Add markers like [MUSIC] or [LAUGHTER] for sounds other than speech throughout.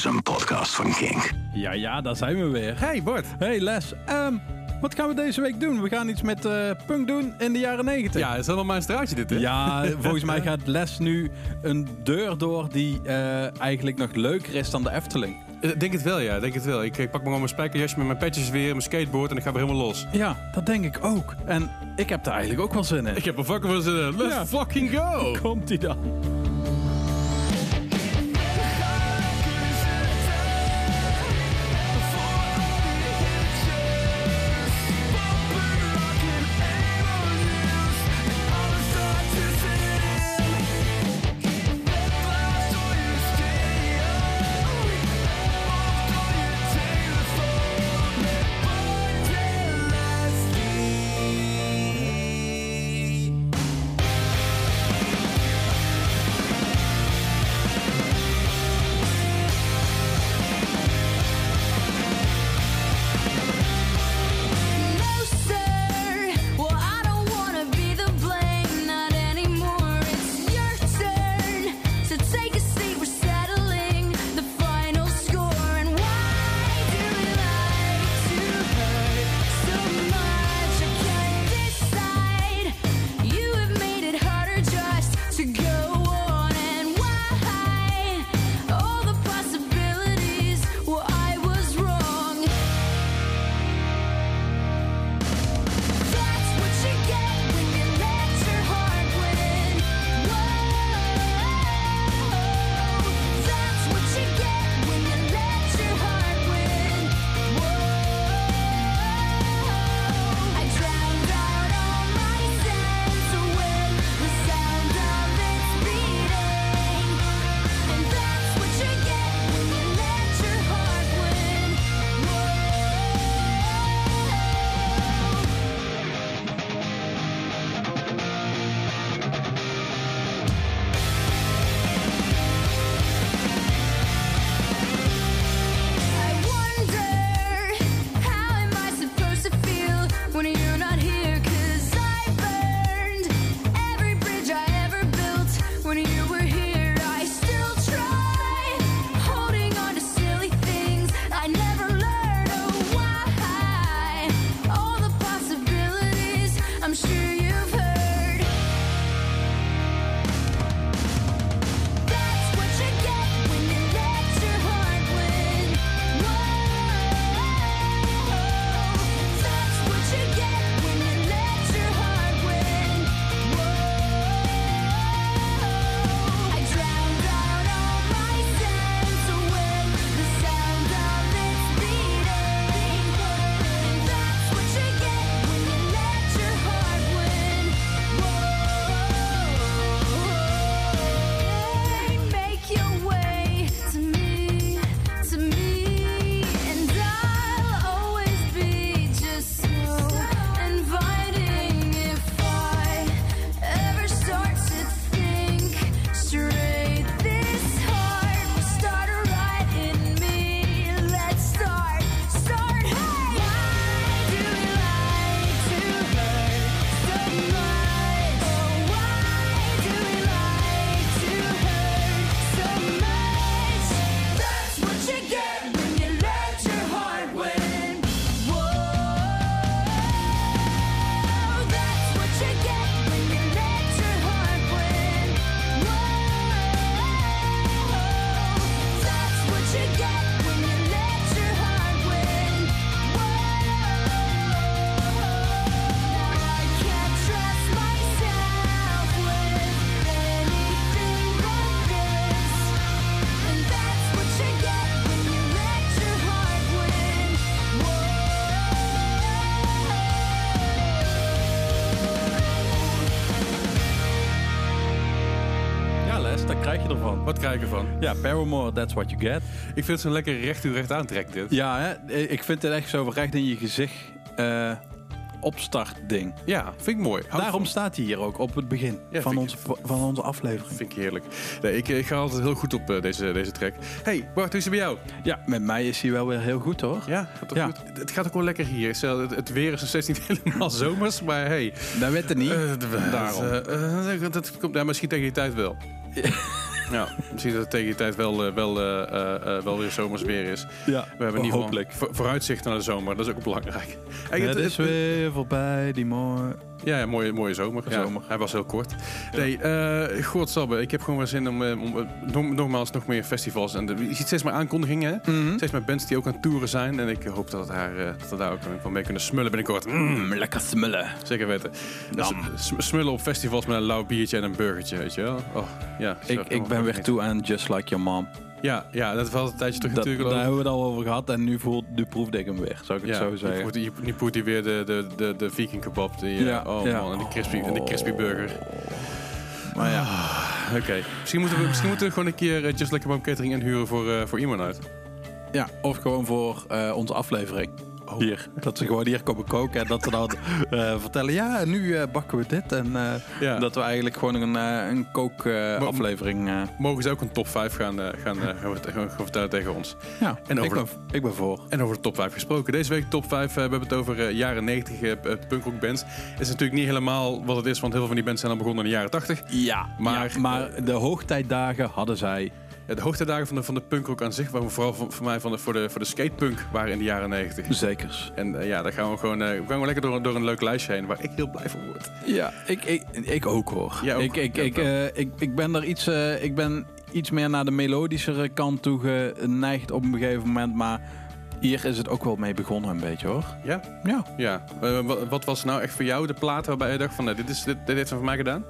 is een podcast van Kink. Ja, ja, daar zijn we weer. Hey Bart. Hey Les, ehm, wat gaan we deze week doen? We gaan iets met eh, punk doen in de jaren 90. Ja, het is helemaal mijn straatje dit, hè? Ja, [LAUGHS] volgens mij gaat Les nu een deur door die eh, eigenlijk nog leuker is dan de Efteling. Eh, Denk het wel, ja. Denk het wel. Ik, ik pak me gewoon mijn spijkerjasje met mijn petjes weer, mijn skateboard en ik ga weer helemaal los. Ja, dat denk ik ook. En ik heb daar eigenlijk ook wel zin in. Ik heb er fucking wel zin in. Let's Ja. fucking go! [LAUGHS] Komt-ie dan? Ik ervan? Ja, Paramore, that's what you get. Ik vind het zo lekker recht u recht aantrekt, dit. Ja, hè? ik vind het echt zo recht in je gezicht eh opstart ding. Ja, vind ik mooi. Daarom van- staat hij hier ook op het begin Ja, van, onze, van onze aflevering. Vind ik heerlijk. Nee, ik, ik ga altijd heel goed op eh, deze, deze track. Hey, Bart, hoe is het bij jou? Ja, met mij is hij wel weer heel goed hoor. Ja, gaat Ja. goed? Het gaat ook wel lekker hier. Het, weer is nog steeds niet [LAUGHS] helemaal zomers, maar hey. Dat weet het niet. eh, Daarom. eh, eh, dat komt ja, misschien tegen die tijd wel. [LAUGHS] Ja, misschien dat het tegen die tijd wel, eh, wel, eh, eh, wel weer zomers weer is. Ja, We hebben in ieder geval vooruitzicht naar de zomer. Dat is ook belangrijk. Het is weer voorbij, die mooi. Ja, mooie, mooie zomer. Ja, Zomer. Hij was heel kort. Nee, eh godsabbe. Ik heb gewoon weer zin om, eh, om eh, nog- nogmaals nog meer festivals. En de, je ziet steeds meer aankondigingen. Hè? Mhm. Steeds meer bands die ook aan toeren zijn. En ik hoop dat, het daar, eh, dat we daar ook van mee kunnen smullen binnenkort. Mm, lekker smullen. zeker weten. Dus, smullen op festivals met een lauw biertje en een burgertje, weet je wel. Oh, ja, Ik, ik ben weer toe aan Just Like Your Mom. Ja, ja, dat was een tijdje terug Dat, natuurlijk. daar hebben we het al over gehad en nu, voelt, nu proefde ik hem weer, zou ik het Ja, zo nu zeggen. nu- Nu poet hij weer de, de, de, de vegan kebab. Die, eh, Ja, oh ja. man, en die crispy, en die crispy burger. Maar ja, Oké, misschien, moeten we, misschien moeten we gewoon een keer eh, Just Like Bomb Catering inhuren voor, eh voor iemand uit. ja, of gewoon voor onze aflevering. Hier. Dat ze gewoon hier komen koken en dat ze dan [LAUGHS] eh, vertellen, ja, en nu eh, bakken we dit. En eh, Ja. dat we eigenlijk gewoon een, een kookaflevering... Mogen ze ook een top 5 gaan, gaan, gaan, vert- gaan vertellen tegen ons. ja, En ik, over- ben, ik ben voor. En over de top 5 gesproken. Deze week top 5, eh, we hebben het over jaren 90 eh, p- punkrock bands. Is natuurlijk niet helemaal wat het is, want heel veel van die bands zijn al begonnen in de jaren 80. Ja, Maar- maar, maar de hoogtijdagen hadden zij. Ja, de hoogtijdagen van de, van de punkrock aan zich, waren vooral voor, voor mij van de, voor, de, voor de skatepunk waren in de jaren 90. Zekers. En eh, ja, daar gaan we gewoon, we gaan gewoon lekker door, door een leuk lijstje heen, waar ik heel blij van word. Ja, ik, ik, ik ook hoor. Ook? Ik, ik, Ja, ik, eh, ik, ik ben er iets, ik ben iets meer naar de melodischere kant toe geneigd op een gegeven moment. Maar hier is het ook wel mee begonnen een beetje hoor. Ja? Ja. Ja. Wat, was nou echt voor jou de plaat waarbij je dacht van, dit, is, dit, dit heeft ze voor mij gedaan?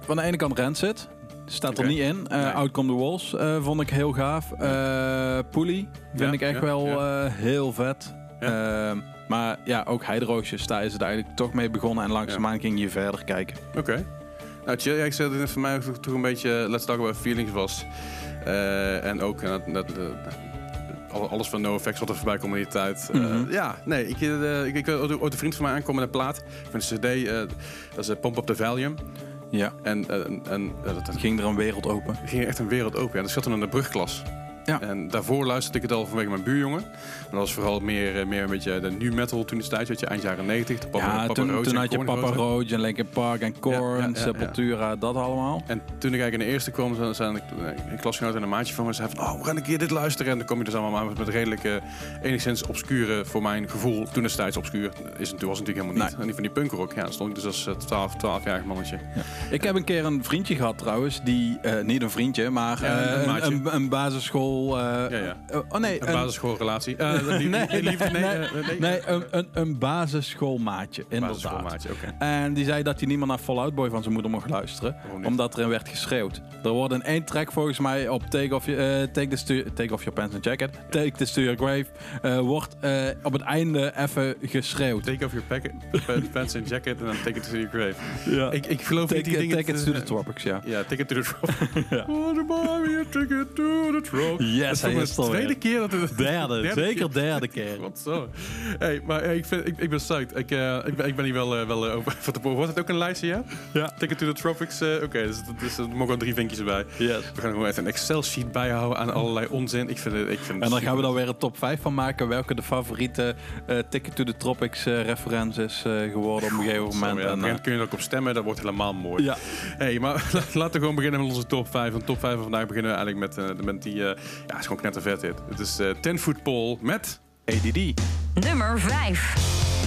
Van de ene kant Rancid. Staat er niet in. Eh Nee. Out Come the Walls eh, vond ik heel gaaf. Eh Poelie vind Ja, ik echt ja, wel ja. eh, heel vet. Eh, maar ja, ook Heidroosjes, daar is het eigenlijk toch mee begonnen. En langzaamaan ging je verder kijken. Oké. Nou, chill. Ik zei dat het voor mij ook toch een beetje eh, Let's Talk About Feelings was. Eh, en ook eh, dat, dat, eh, al- alles van NoFX wat er voorbij komt in die tijd. Eh, Mhm. ja, nee, ik, eh, ik, ik ooit een vriend van mij aankomen met een plaat. Van een cd, eh, dat is eh, Pump Up The Valium. Ja, En, en, dat, ging er een wereld open. ging echt een wereld open. Ja, dat zat toen in de brugklas. Ja. En daarvoor luisterde ik het al vanwege mijn buurjongen. Maar dat was vooral meer, eh, meer een beetje de nu metal toen destijds, weet je, eind jaren 90. De Papa, ja, Papa toen, Roach toen had je Papa Roach. En Linkin Park en Korn, Ja. Sepultura, dat allemaal. En toen ik eigenlijk in de eerste kwam, zijn- zijn ik, een klasgenoot en een maatje van me zei van, oh, we gaan een keer dit luisteren. En dan kom je dus allemaal maar met redelijk eh, enigszins obscure, voor mijn gevoel, toen destijds obscuur, is, het- was het natuurlijk helemaal niet. Nee. En die van die punkrock, ja, dan stond ik dus als eh, 12, 12-jarig mannetje. Ik heb een keer een vriendje gehad trouwens, die, eh, niet een vriendje, maar eh, een een, een eh, Ja, ja. Oh nee, Een een, basisschoolrelatie. Eh, [LAUGHS] nee, nee, nee, eh, nee, nee, een, een, een basisschoolmaatje, inderdaad. basisschoolmaatje, oké. En die zei dat hij niet meer naar Fall Out Boy van zijn moeder mocht luisteren. Omdat erin werd geschreeuwd. Er wordt in één track volgens mij op Take Off, Your- eh, take the take off Your Pants and Jacket. Take This to Your Grave. eh, wordt eh, op het einde even geschreeuwd. Take off your pants and jacket en dan take it to your grave. Ja. Ik, ik geloof niet Take, die dingen... take it to the tropics, ja. Ja, take it to the tropics. [LAUGHS] Oh, take it to the tropics. Yes, hij is de tweede weer. keer dat het... Derde, [LAUGHS] zeker derde keer. [LAUGHS] Wat zo. Hey, maar hey, ik, vind, ik, ik ben psyched. Ik, eh, ik, ben, ik ben hier wel, eh, wel eh, over [LAUGHS] van tevoren. Wordt het ook een lijstje, ja? Ja. Take it to the tropics. Oké, dus, dus er mogen wel drie vinkjes bij. Yes. We gaan gewoon even een Excel-sheet bijhouden aan allerlei onzin. Ik vind het... Ik vind En dan gaan we dan weer een top 5 van maken. Welke de favoriete Ticket to the Tropics reference is geworden op een gegeven moment. ja, En, dan kun je er ook op stemmen. Dat wordt helemaal mooi. ja. Hey, maar laten we gewoon beginnen met onze top 5. En top 5 van vandaag beginnen we eigenlijk met, met die... ja, is gewoon knettervet dit. Het is eh 10 Foot Pole met... ADD. Nummer 5.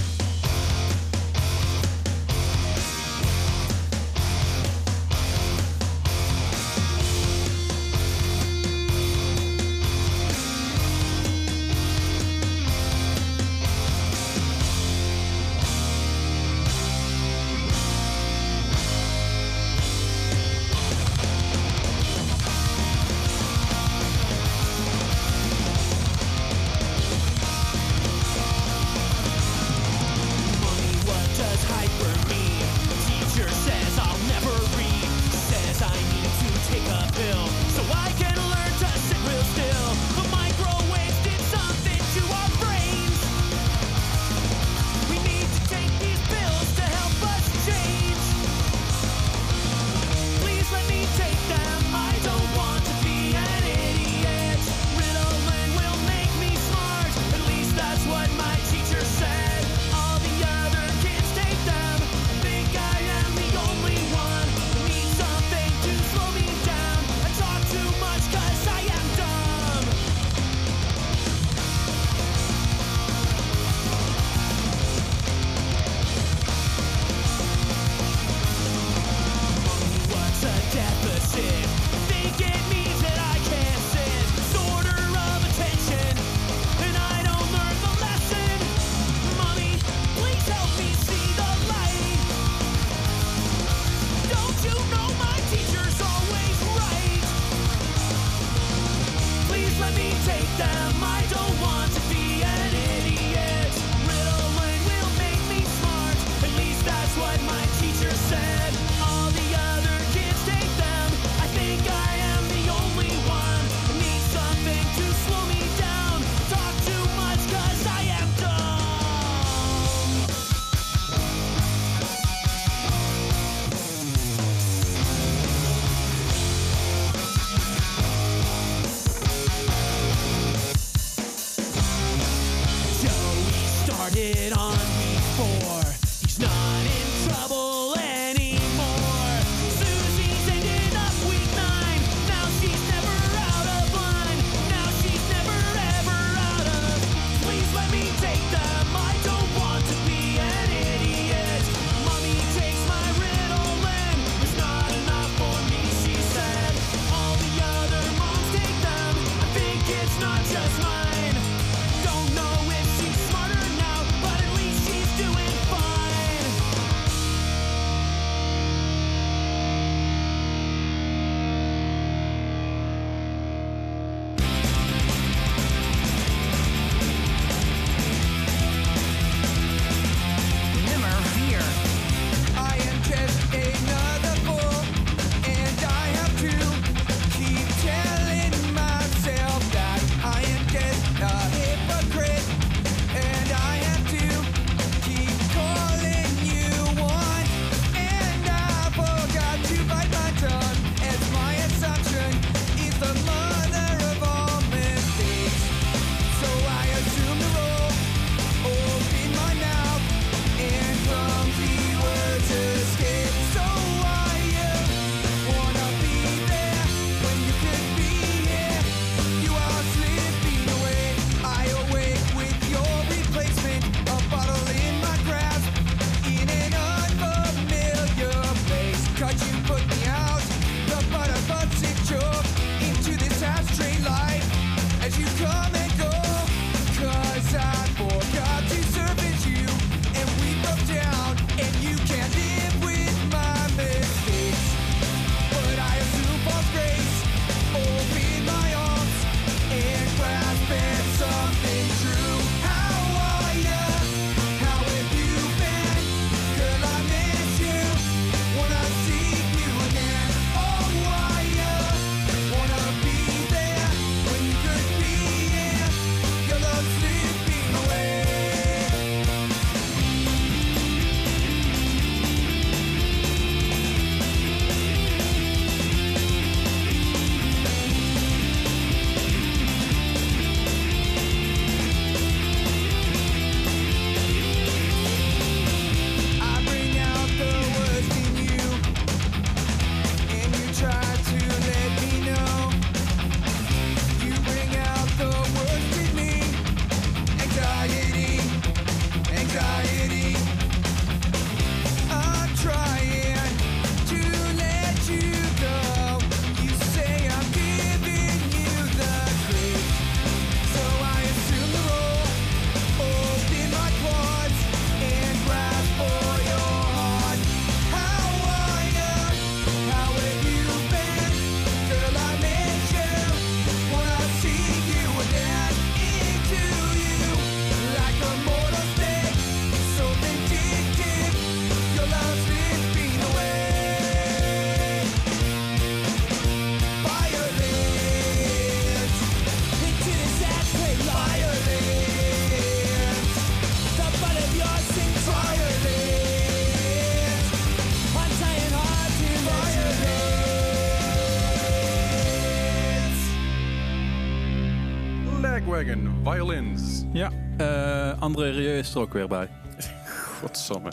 Violins. Ja, uh, André Rieu is er ook weer bij. [LAUGHS] Godsamme.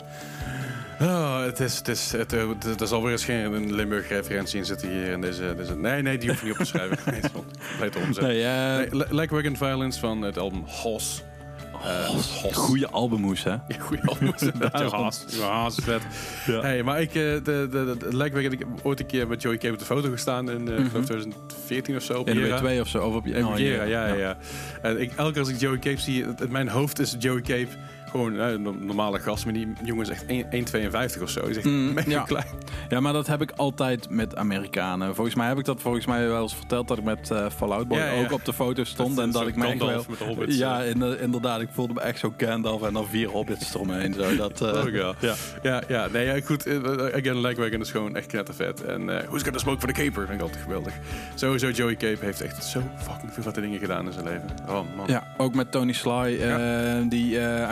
Oh, het, is, het, is, het, eh, het, het is alweer eens geen Limburg-referentie in zitten hier. In deze, deze, nee, nee, die hoef je niet op te schrijven. [LAUGHS] nee, het is onzet. Nee, eh, uh... nee, Violins van het album Hoss. Eh, oh, uh, goede albumhoes, hè? [LAUGHS] Goede albumhoes. [LAUGHS] Ja, haas. Vet. Ja. Hey, maar ik, eh, de, de, de, lijkt me, ik ooit een keer met Joey Cape op de foto gestaan in eh, uh, 2014 mhm. of zo. Op in 2 of zo. Of op, je, oh, op, ja, ja, ja. En ik, elke keer als ik Joey Cape zie, het, mijn hoofd is Joey Cape gewoon een normale gast. Maar die jongen is echt 1 1,52 of zo. Is echt Mm, mega ja. klein. Ja, maar dat heb ik altijd met Amerikanen. Volgens mij heb ik dat volgens mij wel eens verteld dat ik met eh Fallout Boy Ja, ja. ook op de foto stond. Dat- en dat ik echt wel... Met hobbits, Ja, eh. inder- inderdaad. Ik voelde me echt zo Gandalf en dan vier hobbits eromheen. Zo, dat, [LAUGHS] eh, Oh, ja. ja. Ja, ja, nee, ja, goed. Again, Legwagon is gewoon echt knettervet. En eh Who's Got the Smoke for the Caper? Vind ik altijd geweldig. Sowieso, Joey Cape heeft echt zo fucking veel vette dingen gedaan in zijn leven. Oh, man. Ja, ook met Tony Sly. Die eh,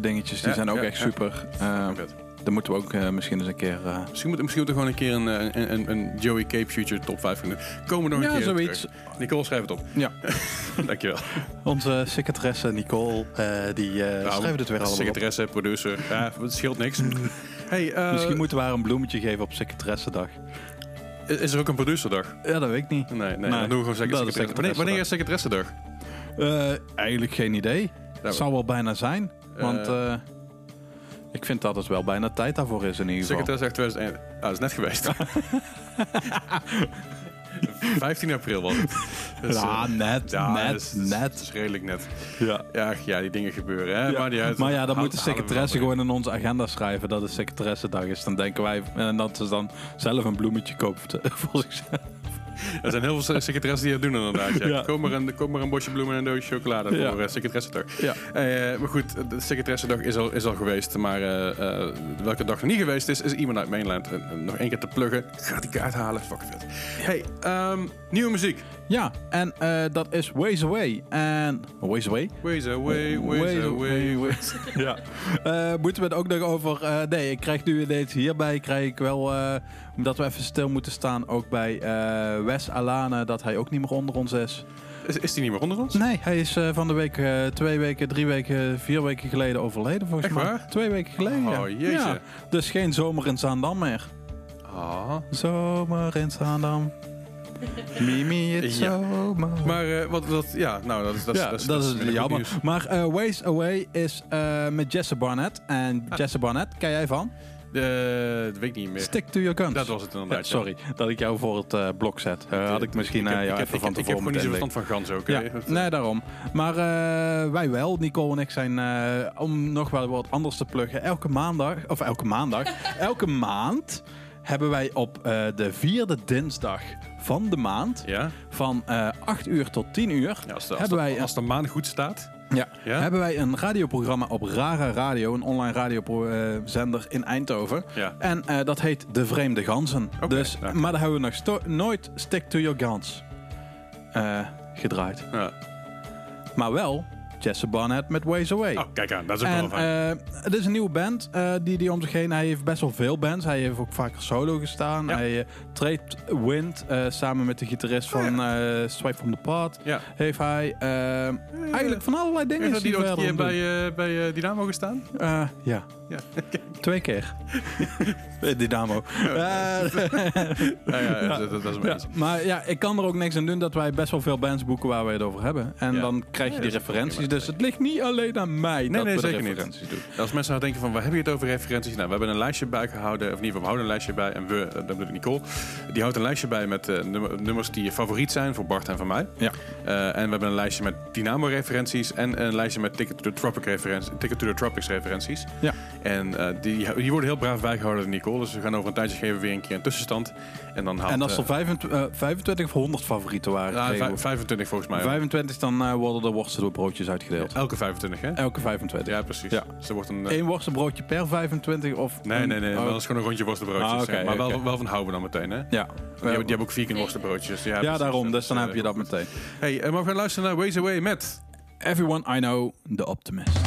dingetjes, die Ja, zijn ook ja, echt super. Vet. daar moeten we ook eh, misschien eens een keer... eh, Misschien moet, misschien moet er gewoon een keer een, eh, een, een, een Joey Cape Future top 5 doen. Komen we nog een ja, keer zoiets. terug. Nicole, schrijf het op. Ja. [LAUGHS] Dankjewel. Onze secretaresse Nicole, eh, die eh Nou, schrijft het weer allemaal op. Secretaresse, producer. Ja, het scheelt niks. [LAUGHS] hey, eh, Misschien moeten we haar een bloemetje geven op secretaressendag. is er ook een producerdag? Ja, dat weet ik niet. Nee, nee, Nee, dan doen we gewoon secretaresse. Wanneer, wanneer is secretaressendag? Eh, eigenlijk geen idee. Het zou wel bijna zijn. Want Eh. eh, ik vind dat het wel bijna tijd daarvoor is in ieder geval. Secretaressendag 2001. Ah, dat is net geweest. [LAUGHS] [LAUGHS] 15 april was het. Dus, Ja, eh, net, ja, net, dat is- Dat net. is redelijk net. Ja. Ja, ja, die dingen gebeuren. Hè? Ja. Maar, die uit, Maar ja, dan moet de secretaresse gewoon in onze agenda schrijven dat het secretaressendag is. Dan denken wij en dat ze dan zelf een bloemetje koopt voor zichzelf. Er zijn heel veel secretaressen die dat doen inderdaad. Ja. Ja. Kom, maar een, kom maar een bosje bloemen en een doosje chocolade voor uh, secretaressendag. Ja. Eh, maar goed, de secretaressendag is al, is al geweest. Maar eh, welke dag er niet geweest is, is iemand uit Mainland. En nog één keer te pluggen. Ga die kaart halen. Fucking vet. Hey, ehm, nieuwe muziek. Ja, en eh, dat is Ways Away. En Ways Away? Ways away, ways, Ways away, ways. [LAUGHS] Ja. Eh, moeten we het ook nog over... eh, nee, ik krijg nu ineens hierbij krijg ik wel... eh, omdat we even stil moeten staan ook bij eh, Wes Alane... dat hij ook niet meer onder ons is. Is, is die niet meer onder ons? Nee, hij is eh, van de week eh, twee weken, drie weken, vier weken geleden overleden volgens Echt mij. waar? Twee weken geleden. Oh, jeetje. Ja, dus geen zomer in Zaandam meer. Ah. Zomer in Zaandam. Mimi, Ja. zomer. Maar eh, wat, wat, ja, nou, dat is, dat is, ja, dat is, dat jammer. Maar eh, Ways Away is eh, met Jesse Barnett. En Ah. Jesse Barnett, ken jij van? Dat weet ik niet meer. Stick to your guns. Dat was het inderdaad. ja. sorry, dat ik jou voor het blok zet. Had ik misschien ik heb, jou ik heb, even van heb, ik heb tevoren gewoon niet zo verstand van gans ook. Ja, nee, daarom. Maar wij wel, Nicole en ik zijn, om nog wel wat anders te pluggen, elke maandag, of elke maandag, [LAUGHS] elke maand hebben wij op de vierde dinsdag van de maand, Ja? van eh 8 uur tot 10 uur, Ja, als, de, als, hebben, de, wij, als de maan goed staat. ja, Ja? hebben wij een radioprogramma op Rara Radio, een online radiozender in Eindhoven. Ja. En eh, dat heet De Vreemde Ganzen. Dus, ja. Maar daar hebben we nog sto- nooit Stick to Your Guns eh, gedraaid. Ja. Maar wel Jesse Barnett met Ways Away. Oh, kijk aan, dat is ook en wel fijn. eh, het is een nieuwe band eh, die die om zich heen. Hij heeft best wel veel bands. Hij heeft ook vaker solo gestaan. Ja. Hij eh, treedt Wind samen met de gitarist Oh, van eh Swipe from the Part. ja. Heeft hij eigenlijk van allerlei dingen. Die keer aan het bij, bij Dynamo gestaan? ja, Ja. [LAUGHS] twee keer. Dynamo. [LAUGHS] [LAUGHS] Ja, ja, Ja. Dat, is beetje. maar ja, ik kan er ook niks aan doen dat wij best wel veel bands boeken waar we het over hebben. En dan krijg je die referenties. Dus het ligt niet alleen aan mij dat nee, we zeker de niet. referenties doen. Als mensen nou denken van, waar heb je het over referenties? Nou, we hebben een lijstje bijgehouden, of in ieder geval, we houden een lijstje bij. En we, eh, dat bedoel ik Nicole, die houdt een lijstje bij met eh, nummer- nummers die favoriet zijn voor Bart en van mij. Ja. Eh, en we hebben een lijstje met Dynamo-referenties en een lijstje met Ticket to the, Tropic referenties, Ticket to the Tropics referenties. Ja. En eh, die, die worden heel braaf bijgehouden door Nicole. Dus we gaan over een tijdje geven weer een keer een tussenstand. En dan haalt, En als eh, er 25, eh, 25 of 100 favorieten waren, ja, kregen vij- we 25 volgens mij. 25, dan eh, worden er worstenbroodjes uitgedeeld. Elke 25, hè? Elke 25. Ja, precies. Ja. Dus er wordt een... Eén worstenbroodje per 25 of... Nee, een- nee, nee. oh, Dat is gewoon een rondje worstenbroodjes. Ah, ja. maar wel, wel van houden dan meteen, hè? Ja, Die hebben, die hebben ook vier keer worstenbroodjes. ja, precies. daarom. Dus dan heb je dat meteen. Hey, maar we gaan luisteren naar Ways Away met... Everyone I know, The Optimist.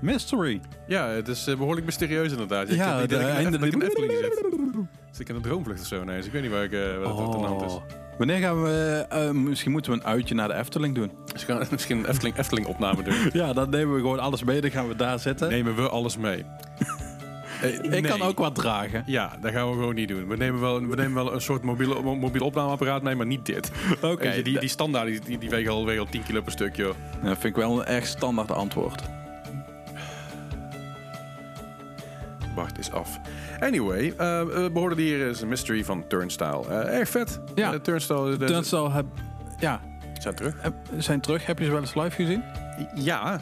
Mystery. Ja, het is eh, behoorlijk mysterieus inderdaad. Ik Ja, de dat ik in einde- dat ik in Efteling zit. Zit ik in een droomvlucht of zo ineens? Ik weet niet waar ik, eh, wat het aan de hand is. Oh. Wanneer gaan we... eh, misschien moeten we een uitje naar de Efteling doen. Dus [LAUGHS] we misschien een Efteling, Efteling opname doen. [LAUGHS] Ja, dan nemen we gewoon alles mee. Dan gaan we daar zitten. Nemen we alles mee? [LAUGHS] Ik nee. kan ook wat dragen. Ja, dat gaan we gewoon niet doen. We nemen wel, we nemen wel een soort mobiele, mo- mobiel opnameapparaat mee, maar niet dit. Oké. Je, die, die standaard die, die, die wegen al, wegen al 10 kilo per stuk, joh. Dat vind ik wel een erg standaard antwoord. Wacht is af. Anyway, eh we behoorden hier is een mystery van Turnstile. Eh, erg vet. Ja. Eh, Turnstile, de, Turnstile heb, ja, zijn terug. heb- zijn terug. Heb je ze wel eens live gezien? Ja,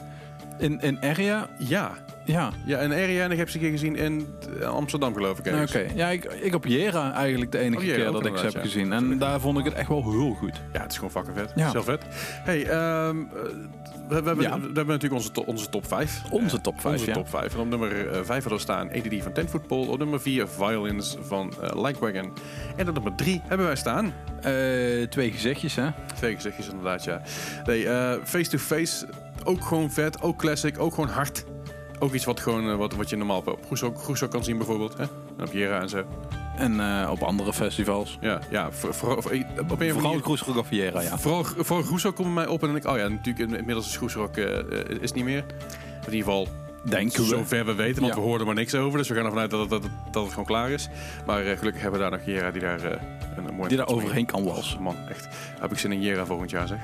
In, in Area? ja. Ja. Ja, en Area en ik heb ze een keer gezien in eh, Amsterdam, geloof ik. Oké. Ja, ik, ik op Jera eigenlijk de enige Oh, Jera keer dat ik ze heb gezien. En daar vond ik het echt wel heel goed. Ja, het is gewoon fucking vet. Ja. Heel vet. Hey, ehm, eh, we, we, hebben, Ja. we hebben natuurlijk onze, to- onze top 5. Onze top vijf, Onze ja. top 5. En op nummer 5 hadden we staan ADD van Ten Football. Op nummer 4 Violins van uh, Likewagon. En op nummer 3 hebben wij staan. Eh, twee gezichtjes, hè? Twee gezichtjes inderdaad, ja. Nee, eh, Face to Face. Ook gewoon vet. Ook classic. Ook gewoon hard. Ook iets wat, gewoon, eh, wat, wat je normaal op Groeshoek Groeshoek kan zien bijvoorbeeld. Hè? En op Jera en zo. En eh, op andere festivals. Ja, ja voor, voor, voor- op een Vooral Kroesroek of Jera, ja. Vooral, vooral Groeshoek komt mij op en dan denk ik, oh ja, natuurlijk inmiddels is Groeshoek eh, eh, is niet meer. In ieder geval, Denken we. zover we weten, want Ja. we hoorden maar niks over. Dus we gaan ervan uit dat het, dat het, dat het gewoon klaar is. Maar gelukkig hebben we daar nog Jera die daar een, een mooi... Die daar overheen kan walsen. Man, echt. Heb ik zin in Jera volgend jaar, zeg.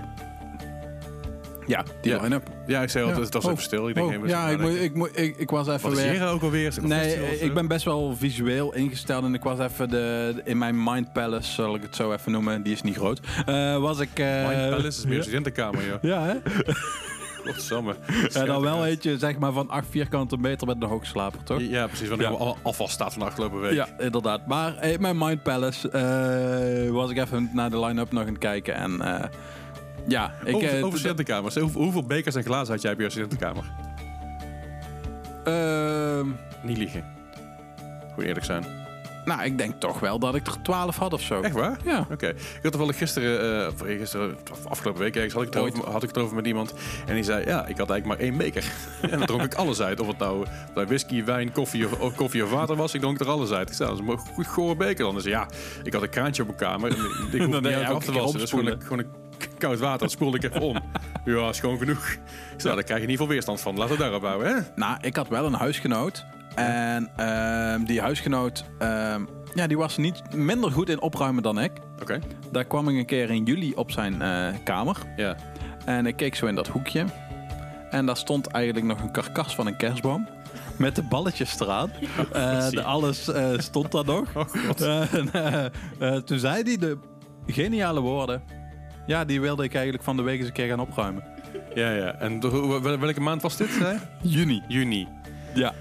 Ja, die Ja. line-up. Ja, ik zei al, Ja. het was Oh. even stil. Ik denk, Oh, ja, ik, moet, ik, moet, ik, ik was even Wat is weer... Jera ook alweer? Is Nee, ik ben best wel visueel ingesteld en ik was even de, in mijn Mind Palace, zal ik het zo even noemen, die is niet groot. Eh, was ik... eh, Mind Palace is meer een studentenkamer, joh. Ja, hè? Godsamme. [LAUGHS] En dan wel eentje, zeg maar, van 8 vierkante meter met een hoogslaper, toch? Ja, precies. Want Ja. ik al afval staat van de afgelopen week. Ja, inderdaad. Maar in mijn Mind Palace eh, was ik even naar de line-up nog aan het kijken en... eh, ja, ik... over, eh, over studentenkamers. Hoeveel, hoeveel bekers en glazen had jij op jouw studentenkamer? ehm, Niet liegen. Goed eerlijk zijn. nou, ik denk toch wel dat ik er 12 had of zo. Echt waar? Ja. Oké. Ik had toevallig gisteren, eh, of gisteren, of afgelopen week ergens, had ik, het Ooit. over, had ik het over met iemand. En die zei, ja, ik had eigenlijk maar één beker. [LAUGHS] en dan dronk ik alles uit. Of het nou nou whisky, wijn, koffie of, of koffie of water was, ik dronk er alles uit. Ik zei, dat is een goed gore beker dan. Dus ja, ik had een kraantje op mijn kamer. En ik [LAUGHS] hoef Dan niet je uit af te wassen. Dus gewoon, een- gewoon een koud water, dat spoelde ik even om. [LAUGHS] Ja, is gewoon genoeg. Ik zei, nou, daar krijg je niet veel weerstand van. Laten we daarop houden, hè? Nou, ik had wel een huisgenoot. En ehm, die huisgenoot, ehm, ja, die was niet minder goed in opruimen dan ik. Oké. Daar kwam ik een keer in juli op zijn eh, kamer. Ja. En ik keek zo in dat hoekje. En daar stond eigenlijk nog een karkas van een kerstboom. Met de balletjes eraan. [LAUGHS] Eh, de, alles eh, stond daar nog. Oh [LAUGHS] en, toen zei hij de geniale woorden. Ja, die wilde ik eigenlijk van de week eens een keer gaan opruimen. Ja, ja. En de- wel- welke maand was dit? Juni. Juni. Ja,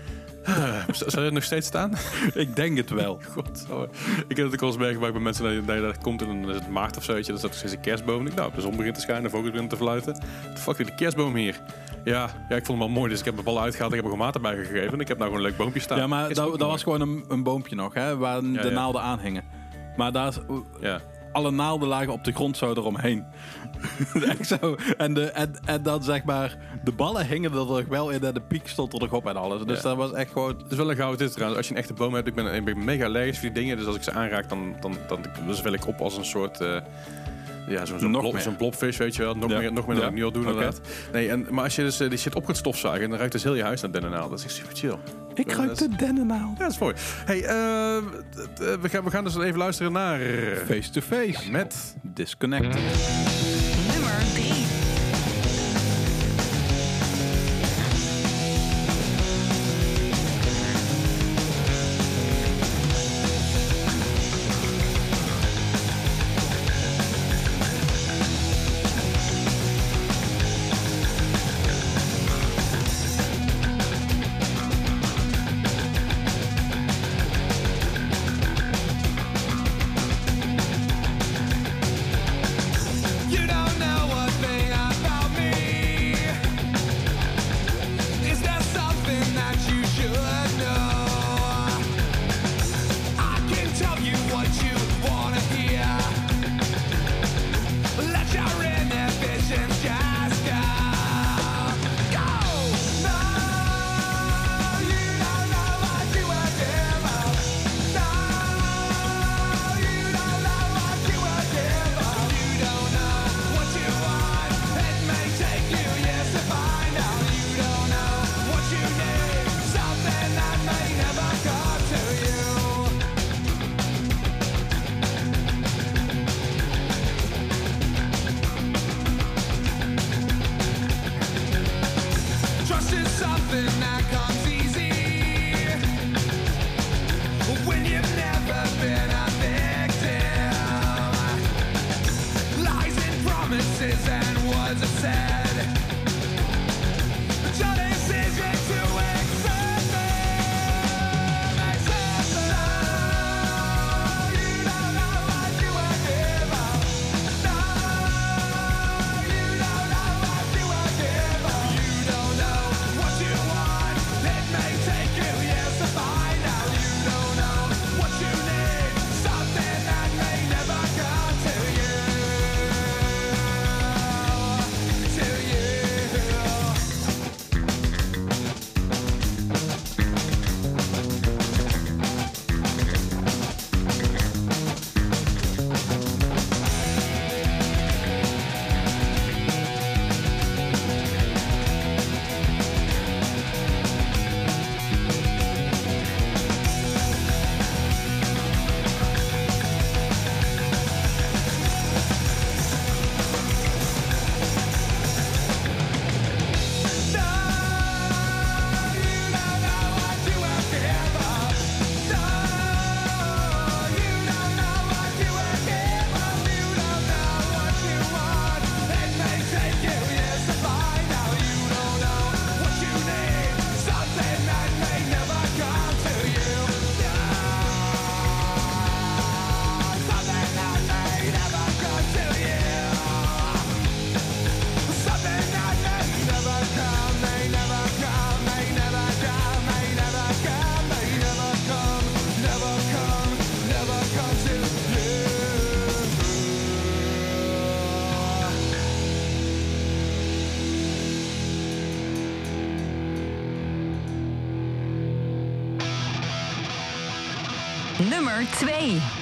Z- Zou je nog steeds staan? [LAUGHS] ik denk het wel. [LAUGHS] God, oh. ik heb het ook wel eens meegemaakt bij mensen dat je, dat je daar komt en dan is het maart of zo, weet je, dan staat er steeds een kerstboom. Ik, nou, de zon begint te schijnen, de vogels beginnen te fluiten. Wat fuck is die kerstboom hier? Ja, ja, ik vond hem wel mooi, dus ik heb mijn ballen uitgehaald, ik heb er gewoon water bij gegeven en ik heb nou gewoon een leuk boompje staan. Ja, maar Is dat, ook dat mooi. was gewoon een, een boompje nog, hè, waar de ja. naalden aan hingen. Maar daar, is- Ja. Alle naalden lagen op de grond zo eromheen. [LAUGHS] Echt zo. En, de, en, en dan zeg maar, de ballen hingen er nog wel in en de piek stond er nog op en alles. Dus Ja. dat was echt gewoon... Het is wel een gouden dit trouwens. Als je een echte boom hebt, ik ben, ik ben mega allergisch voor die dingen, dus als ik ze aanraak, dan, dan, dan, dan zwel ik op als een soort... eh, ja, zo'n zo'n Nog blob, meer. zo'n blobfish, weet je wel. Nog Ja. meer, nog meer dan ik nu al doe, inderdaad. Nee, en, maar als je dus eh, die shit op gaat stofzuigen, dan ruikt dus heel je huis naar dennennaal. Dat is echt super chill. Ik ruik is- de dennennaal. Ja, dat is mooi. Hey, eh, d- we, gaan, we gaan dus even luisteren naar... Face to face. Met... Disconnected. Nummer 3. Nummer 2.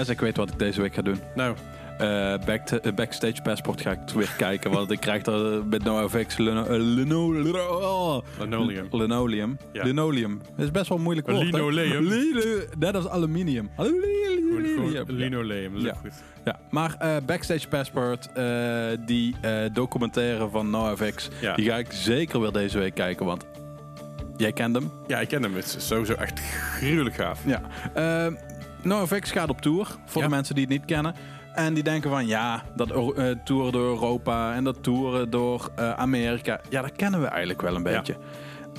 Les, ik weet wat ik deze week ga doen. Nou, Eh, back to- eh, backstage Passport ga ik weer kijken. Want ik krijg er eh, met NoFX lino, lino, oh, linoleum. linoleum. Ja. Linoleum. Dat is best wel moeilijk woord. Linoleum. Lino- Net als aluminium. Linoleum, dat Ja. goed. Ja, maar Backstage Passport, die documentaire van NoFX, Ja. die ga ik zeker weer deze week kijken. Want jij kent hem. Ja, ik ken hem. Het is sowieso echt gruwelijk gaaf. Ja. NoFX gaat op tour, voor Ja. de mensen die het niet kennen. En die denken van, ja, dat uh, toeren door Europa en dat toeren door uh, Amerika. Ja, dat kennen we eigenlijk wel een Ja. beetje.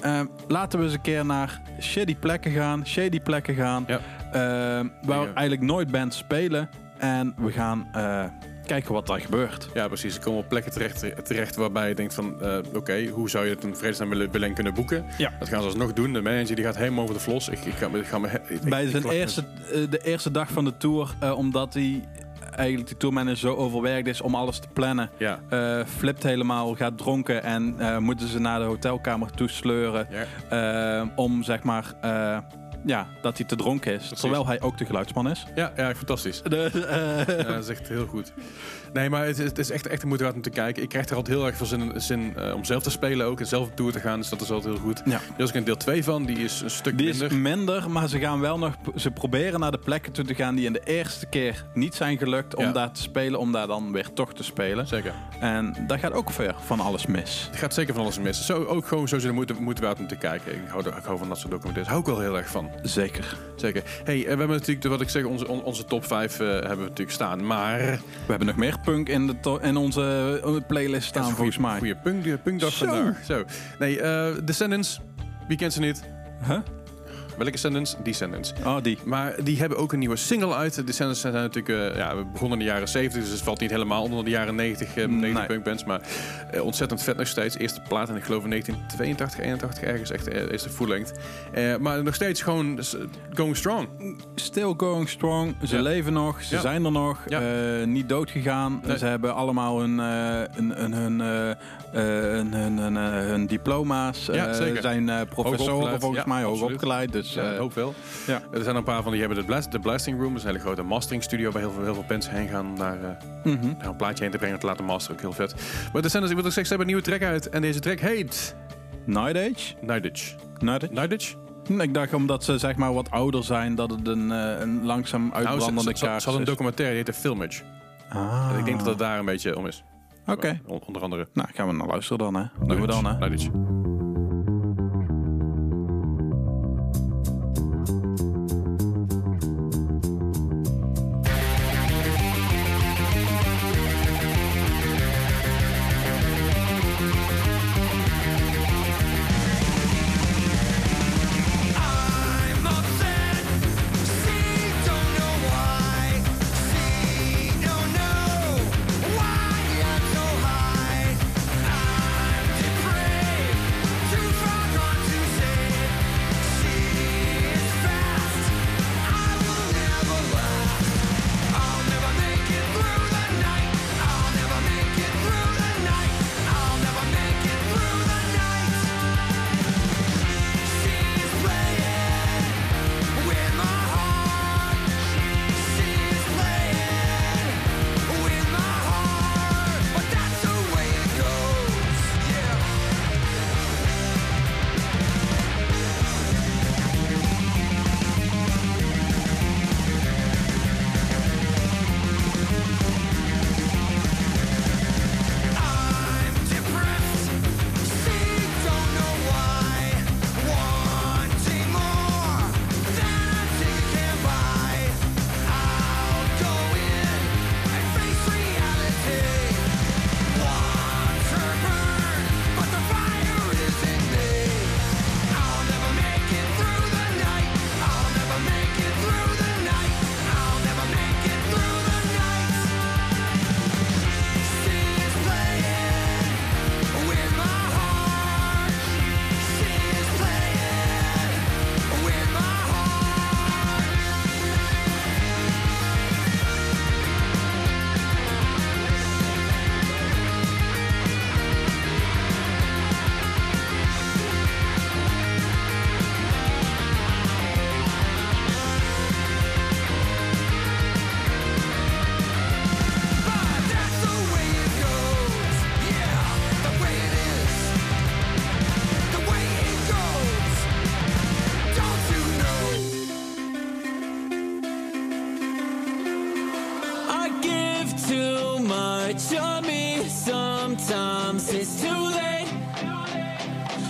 Uh, laten we eens een keer naar shady plekken gaan, shady plekken gaan. Ja. Uh, waar Ja. eigenlijk nooit bands spelen. En we gaan uh, kijken wat daar gebeurt. Ja, precies. Ze komen op plekken terecht, terecht waarbij je denkt van... eh, oké, hoe zou je het een vredesnaam willen, willen kunnen boeken? Ja. Dat gaan ze alsnog doen. De manager die gaat helemaal over de vlos. Ik, ik, ga, ik ga me... ik- Bij ik- zijn ik eerste, uh, de eerste dag van de tour, uh, omdat hij eigenlijk die tourmanager zo overwerkt is om alles te plannen. Ja. Uh, flipt helemaal, gaat dronken en uh, moeten ze naar de hotelkamer toe sleuren. Ja. Uh, om zeg maar, uh, ja, dat hij te dronken is. Terwijl hij ook de geluidsman is. Ja, ja fantastisch. De, uh, ja, dat is echt heel goed. Nee, maar het is, het is echt, echt de moeite waard om te kijken. Ik krijg er altijd heel erg veel zin, zin uh, om zelf te spelen ook. En zelf op tour te gaan. Dus dat is altijd heel goed. Ja. Er is ook een deel 2 van. Die is een stuk die minder. is minder, maar ze gaan wel nog... Ze proberen naar de plekken toe te gaan die in de eerste keer niet zijn gelukt. Om Ja. daar te spelen, om daar dan weer toch te spelen. Zeker. En daar gaat ook weer van alles mis. Het gaat zeker van alles mis. Zo, ook gewoon zo de moeite, moeite waard om te kijken. Ik hou, ik hou van dat soort documentaires. Hou ik wel heel erg van. Zeker. Zeker. Hey, we hebben natuurlijk, wat ik zeg, onze, onze top 5 uh, hebben we natuurlijk staan. Maar... We hebben nog meer punk in, de in onze playlist staan, goeie, volgens mij. Goeie punk, punkdag Zo. vandaag. Zo. Nee, uh, Descendants. Wie kent ze niet? Huh? Welke Descendants? Descendants. Oh, die. Maar die hebben ook een nieuwe single uit. De Descendants zijn natuurlijk... Uh, ja, we begonnen in de jaren 70, dus het valt niet helemaal onder de jaren 90, uh, 90 Nee. punkbands. Maar uh, ontzettend vet nog steeds. Eerste plaat en ik geloof in 1982, 81 ergens. Echt uh, eerste full length. Maar nog steeds gewoon going strong. Still going strong. Ze Ja. leven nog. Ze Ja. zijn er nog. Eh, niet dood gegaan. Nee. Ze hebben allemaal hun, eh, hun, hun, hun, eh, eh, hun, hun, eh, diploma's. Ja, Eh, zijn eh, professoren volgens Ja, mij hoog absoluut. opgeleid. Dus, Ja, eh, ik hoop wel. ja. Er zijn een paar van die hebben de, blast, de Blasting Room. Dat is een hele grote mastering studio waar heel veel, heel veel mensen heen gaan daar uh, mhm. een plaatje heen te brengen te laten masteren. Ook heel vet. Maar de Descendants, ik wil ook zeggen, ze hebben een nieuwe track uit. En deze track heet Night Age? Nightage. Night Age? Nightage? Ik dacht omdat ze zeg maar wat ouder zijn, dat het een, eh, een langzaam Nou, uitbrandende ze, ze, ze hadden een is. documentaire, die heette Filmage. Ah. En ik denk dat het daar een beetje om is. Oké. On- onder andere. Nou, gaan we naar luisteren dan, hè. Doen we dan, hè. Nightage. It's too late.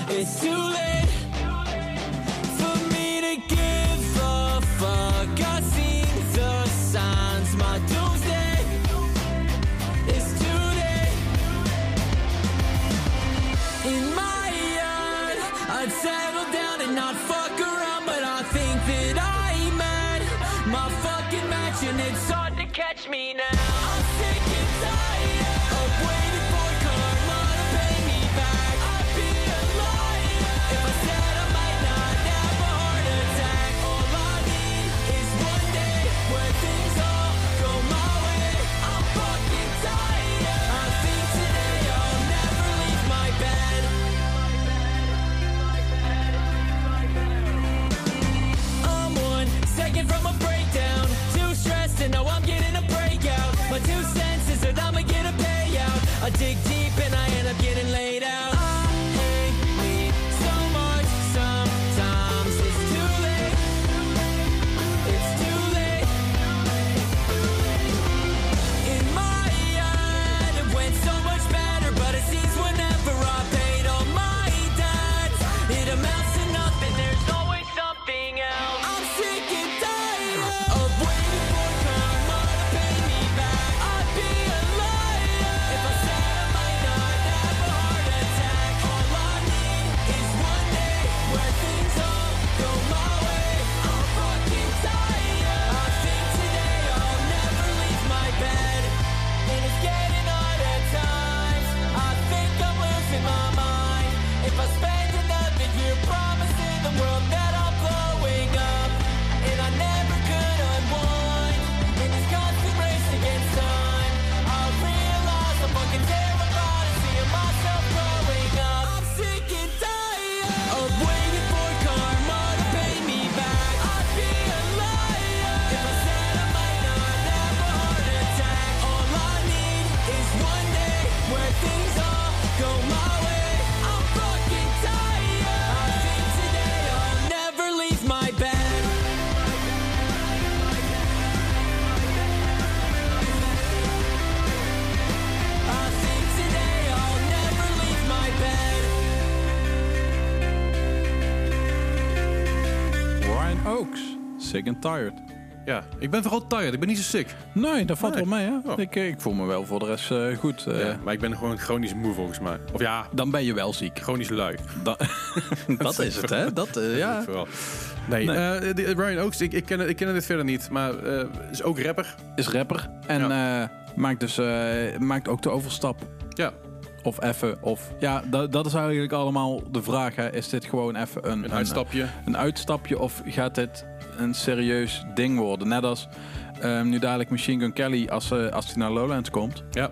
It's too late Sick and tired. Ja, ik ben vooral tired. Ik ben niet zo sick. Nee, dat valt Nee. wel mee, hè? Oh. Ik, eh, ik voel me wel voor de rest eh, goed. eh. Ja, maar ik ben gewoon chronisch moe volgens mij. Of ja, Dan ben je wel ziek. chronisch lui. Da- [LAUGHS] dat is het, hè? Dat, eh, [LAUGHS] ja. Vooral. Nee, Nee. eh, die- Ryan Oaks, ik, ik, ken, ik ken dit verder niet, maar eh, is ook rapper. Is rapper. En eh, maakt, dus, eh, maakt ook de overstap. Ja, Of even. Of, ja, dat, dat is eigenlijk allemaal de vraag. Hè. Is dit gewoon even een, een uitstapje. een uitstapje of gaat dit een serieus ding worden? Net als ehm, nu dadelijk Machine Gun Kelly als, eh, als hij naar Lowlands komt. Ja.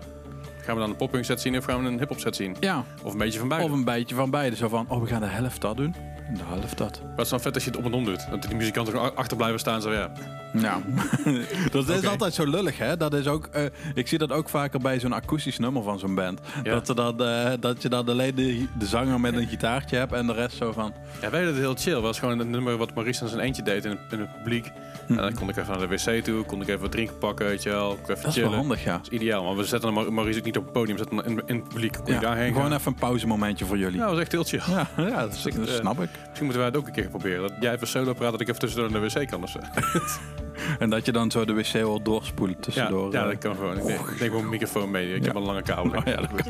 Gaan we dan een poppunk set zien of gaan we een hip-hop set zien? Ja, Of een beetje van beide. of een beetje van beide. Zo van, oh we gaan de helft dat doen. En de helft dat. Maar het is dan vet als je het op en om doet. Dat die muzikanten gewoon achter blijven staan. Zo ja. Ja, [LAUGHS] dat is altijd zo lullig, hè? Dat is ook, eh, ik zie dat ook vaker bij zo'n akoestisch nummer van zo'n band. Ja. Dat, er dan, eh, dat je dan alleen de, de zanger met een gitaartje hebt en de rest zo van... Ja, wij deden het heel chill. Het was gewoon een nummer wat Maurice aan zijn eentje deed in het, in het publiek. En dan kon ik even naar de wc toe, kon ik even wat drinken pakken, weet je wel. Kon ik even Dat is wel handig, ja. Dat is ideaal, maar we zetten Maurice ook niet op het podium, we zetten hem in, in het publiek. Kon je ja daarheen gewoon gaan. even een pauzemomentje voor jullie. Ja, dat was echt heel chill. Ja, ja dat, is- dat snap ik. Misschien moeten wij het ook een keer proberen. Dat jij even solo praat, dat ik even tussendoor naar de wc kan of zo. [LAUGHS] En dat je dan zo de wc wel doorspoelt tussendoor. ja, dat kan gewoon. Ik neem, gewoon een microfoon mee. Ik heb een lange kabel. Oh, ja, dat. [LAUGHS]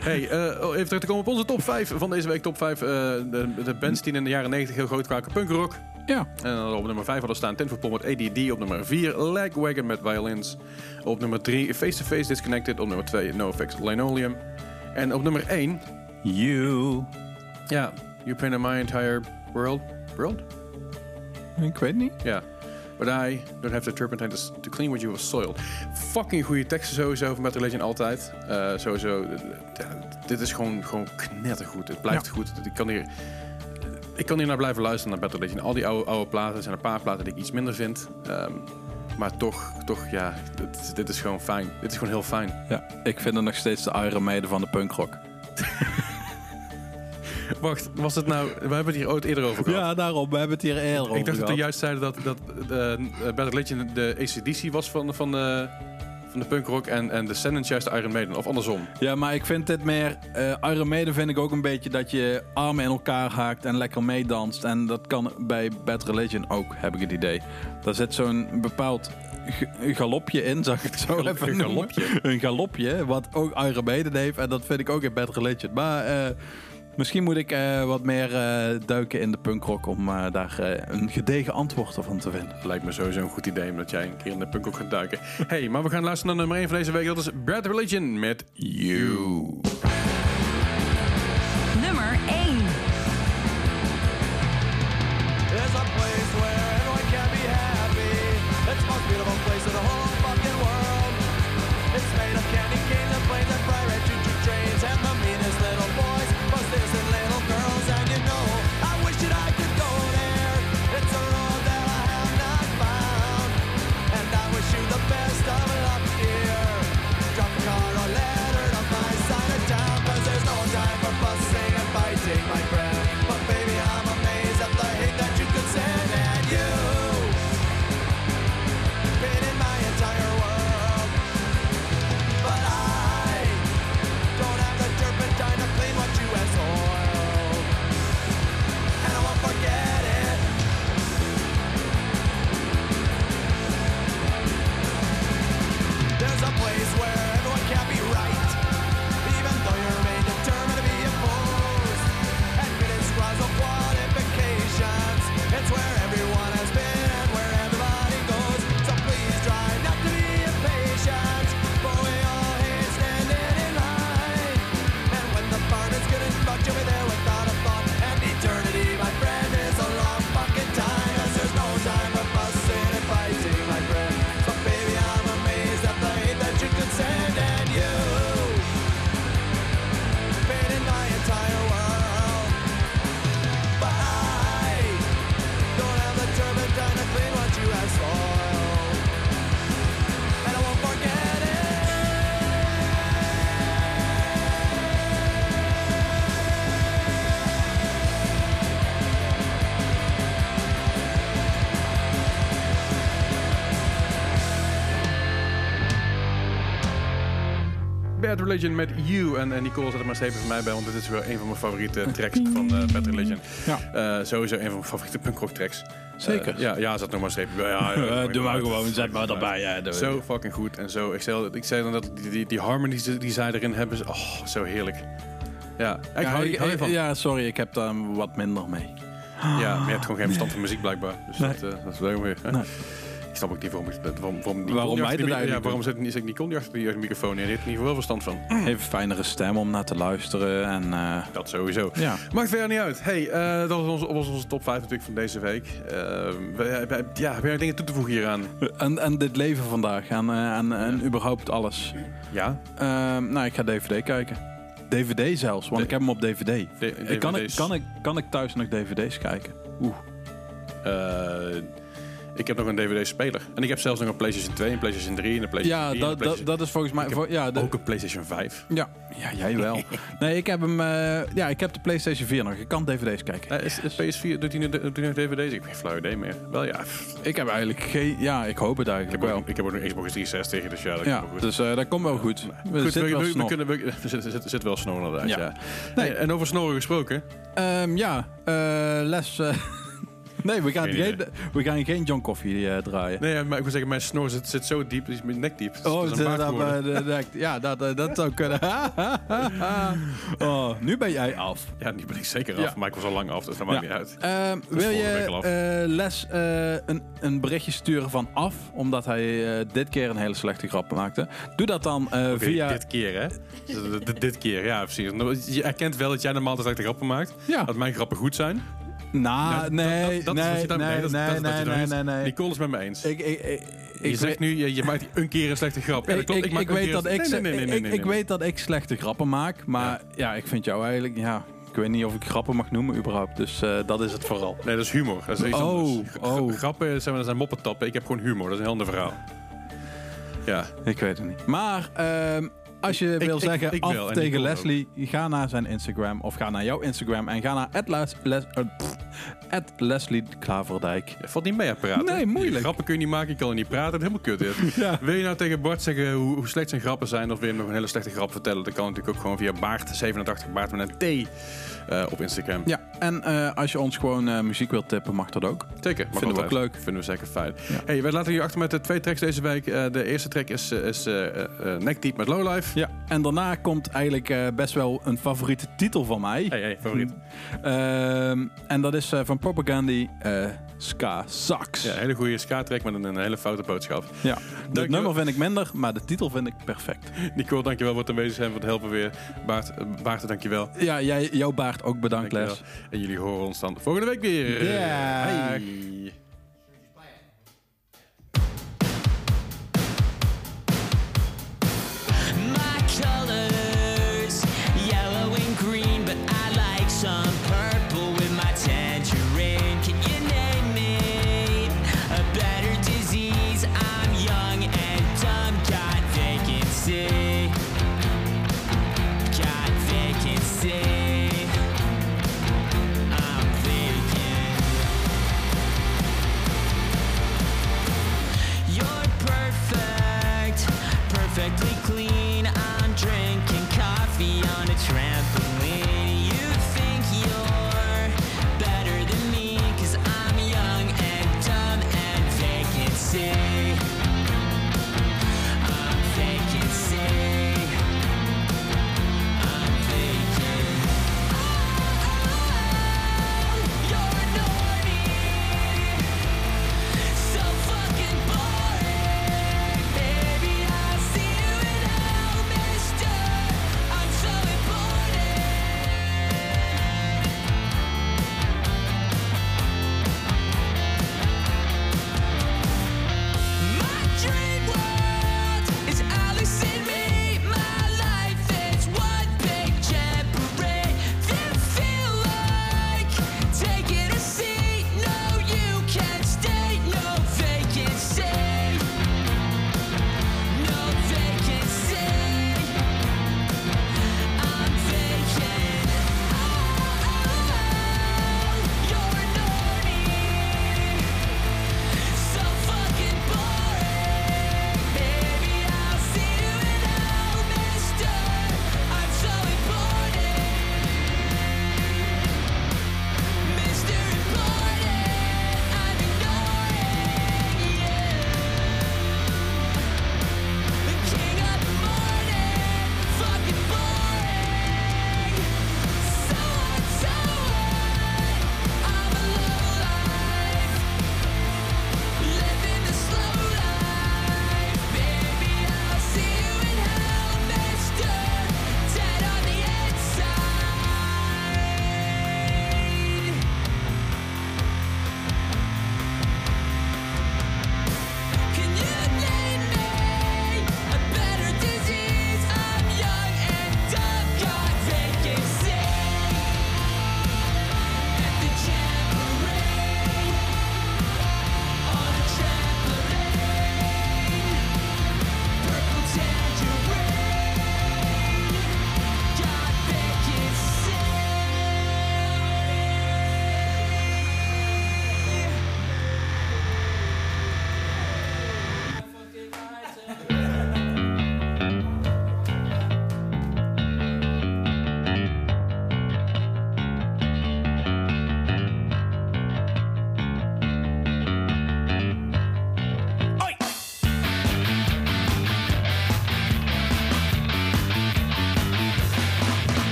Hey, oh, even terug te komen op onze top 5 van deze week. Top 5 eh, de, de bands die in de jaren 90 heel groot kwaken. Punkrock. ja. En op nummer 5 hadden staan Ten for met ADD. Op nummer 4 Lagwagon met Violins. Op nummer 3 Face to Face Disconnected. Op nummer 2 NoFX Linoleum. En op nummer 1, You. ja, You Painted My Entire World. World? Ik weet niet. Ja. But I don't have the turpentine to, to clean what you have soiled. Fucking goede teksten sowieso van Metal Legend altijd. Eh, sowieso, eh, ja, dit is gewoon, gewoon knettergoed. Het blijft Ja. goed. Ik kan hier... Ik kan hier naar blijven luisteren naar Battle Legend. Al die oude, oude platen. Er zijn een paar platen die ik iets minder vind. Ehm, maar toch, toch ja, dit, dit is gewoon fijn. Dit is gewoon heel fijn. Ja, ik vind het nog steeds de Iron Maiden van de punkrock. [LAUGHS] Wacht, was het nou... We hebben het hier ooit eerder over gehad. Ja, daarom. We hebben het hier eerder over ik dacht dat we gehad. juist zeiden dat, dat eh, Battle Legend de ACDC was van, van, eh, van de punkrock en, en de Sentence juist de Iron Maiden. Of andersom. Ja, maar ik vind dit meer... eh Iron Maiden vind ik ook een beetje dat je armen in elkaar haakt en lekker meedanst. En dat kan bij Bad Religion ook, heb ik het idee. Daar zit zo'n bepaald galopje in, zag ik het zo even een noemen. galopje? Een galopje, wat ook Iron Maiden heeft. En dat vind ik ook in Bad Religion. Maar eh, misschien moet ik eh, wat meer eh, duiken in de punkrock om eh, daar een gedegen antwoord van te vinden. Lijkt me sowieso een goed idee omdat jij een keer in de punkrock gaat duiken. hey, maar we gaan luisteren naar nummer 1 van deze week. Dat is Bad Religion met You. Nummer 1. Religion met You. En, en Nicole zet er maar steeds van mij bij, want dit is wel een van mijn favoriete tracks van eh, Bad Religion. Ja. Eh, sowieso een van mijn favoriete punkrock tracks. Zeker. Eh, ja, ja, zet nog maar een streepje bij. Ja, [LAUGHS] ja, doe maar gewoon, zet maar erbij. Ja, Zo fucking goed. En zo, ik zei, ik zei dan dat die, die, die harmonies die, zij erin hebben, is- oh, zo heerlijk. Ja, ik Ja, hou, ik- ik hou ervan. Ja. ja, sorry, ik heb daar wat minder mee. maar je hebt gewoon geen verstand van muziek blijkbaar. Dus Nee. dat, eh, dat is wel weer. Hè? Nee. Snap ook niet waarom, ik- waarom, waarom, Waarom achter dat Ja, waarom zit, zit achter die microfoon? Die heeft er niet veel verstand van. Heeft een fijnere stem om naar te luisteren. En, eh, Dat sowieso. ja. Maakt verder niet uit. Hey, eh, dat was onze, was onze top 5 natuurlijk van deze week. Eh, we- we- ja, heb jij dingen toe te voegen hieraan? En, en dit leven vandaag. En, eh, en, überhaupt alles. Ja? Ehm, nou, ik ga DVD kijken. DVD zelfs, want D- ik heb hem op DVD. D- kan, ik, kan, ik, kan ik thuis nog DVD's kijken? Oeh. Eh, ik heb nog een DVD-speler. En ik heb zelfs nog een PlayStation 2, een PlayStation 3 en een PlayStation Ja, 4. en een dat, dat, is volgens mij... Ik voor- ja, de- Ook een PlayStation 5. ja, ja, jij wel. [LAUGHS] nee, ik heb hem... eh, ja, ik heb de PlayStation 4 nog. Ik kan DVD's kijken. Eh, is, is PS4, doet hij nu, doet hij nu DVD's? Ik heb geen flauw idee meer. Wel ja, Ik heb eigenlijk geen... Ja, ik hoop het ik eigenlijk heb, wel. ook, ik heb ook een Xbox 360, dus ja, dat Ja, komt wel goed. dus eh, dat komt wel goed. We Goed, [LAUGHS] zitten we, wel we, kunnen, we, er zit, zit, zit wel snor inderdaad, ja. Ja. Nee. En over snoren gesproken. Ehm, ja, les... [LAUGHS] eh, nee, we gaan, Geen geen, we gaan geen John Coffee eh, draaien. Nee, maar ik wil zeggen, mijn snor zit, zit zo diep, is mijn nek diep. Oh, dat, dat, eh, ja, dat, eh, dat zou kunnen. [LAUGHS] oh, nu ben jij af. Ja, nu ben ik zeker af, Ja. maar ik was al lang af, dus dat maakt Ja. niet uit. Ehm, wil je eh, Les eh, een, een berichtje sturen van af, omdat hij eh, dit keer een hele slechte grap maakte? Doe dat dan eh, via... Dit keer, hè? Dit- dit- keer, ja, precies. Nou, Je erkent wel dat jij normaal de slechte grappen maakt. Ja. Dat mijn grappen goed zijn. Nou, nee, dat- nee, nee, nee, nee, nee. Nicole is met me eens. Ik, ik, ik, je zegt nu, je, je maakt een keer een slechte grap. Ja, dat ik, klopt. ik, weet dat ik, Nee, nee, nee, nee, ik, weet dat ik slechte grappen maak, maar ja. ik vind jou eigenlijk, ja, ik weet niet of ik grappen mag noemen überhaupt, dus eh, dat is het vooral. Nee, dat is humor. Dat is iets Oh, anders. Oh. Grappen zijn, dat zijn moppetappen. Ik heb gewoon humor. Dat is een heel ander verhaal. Ja. Ik weet het niet. Maar ehm, als je wil ik- zeggen ik af tegen Leslie, ga naar zijn Instagram of ga naar jouw Instagram en ga naar Les, Les- eh, pff, Leslie Klaverdijk. Ja, valt niet mee aan praten. Nee, moeilijk. Grappen kun je niet maken, je kan er niet praten. Het is helemaal kut dit. [LAUGHS] Ja. Wil je nou tegen Bart zeggen hoe, hoe slecht zijn grappen zijn... of wil je nog een hele slechte grap vertellen... dan kan natuurlijk ook gewoon via Baart87, Baart met een T... eh, op Instagram. Ja, en eh, als je ons gewoon eh, muziek wilt tippen, mag dat ook. Zeker. mag Vinden we ook leuk. Vinden we zeker fijn. Ja. Hey, wij laten jullie achter met de twee tracks deze week. De eerste track is, is Neck Deep met Lowlife. Ja, en daarna komt eigenlijk best wel een favoriete titel van mij. Hey, hey, favoriet. [LAUGHS] Ehm, en dat is van Propaganda, eh, Ska Sucks. Ja, een hele goede ska-track met een, een hele foute boodschap. Ja, het nummer vind ik minder, maar de titel vind ik perfect. [LAUGHS] Nicole, dankjewel voor het aanwezig zijn, voor het helpen weer. Baart, uh, Baart dankjewel. Ja, jij, jouw baard ook bedankt, dankjewel. Les. En jullie horen ons dan volgende week weer. Ja. Hey.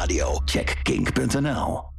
Radio, check kink.nl.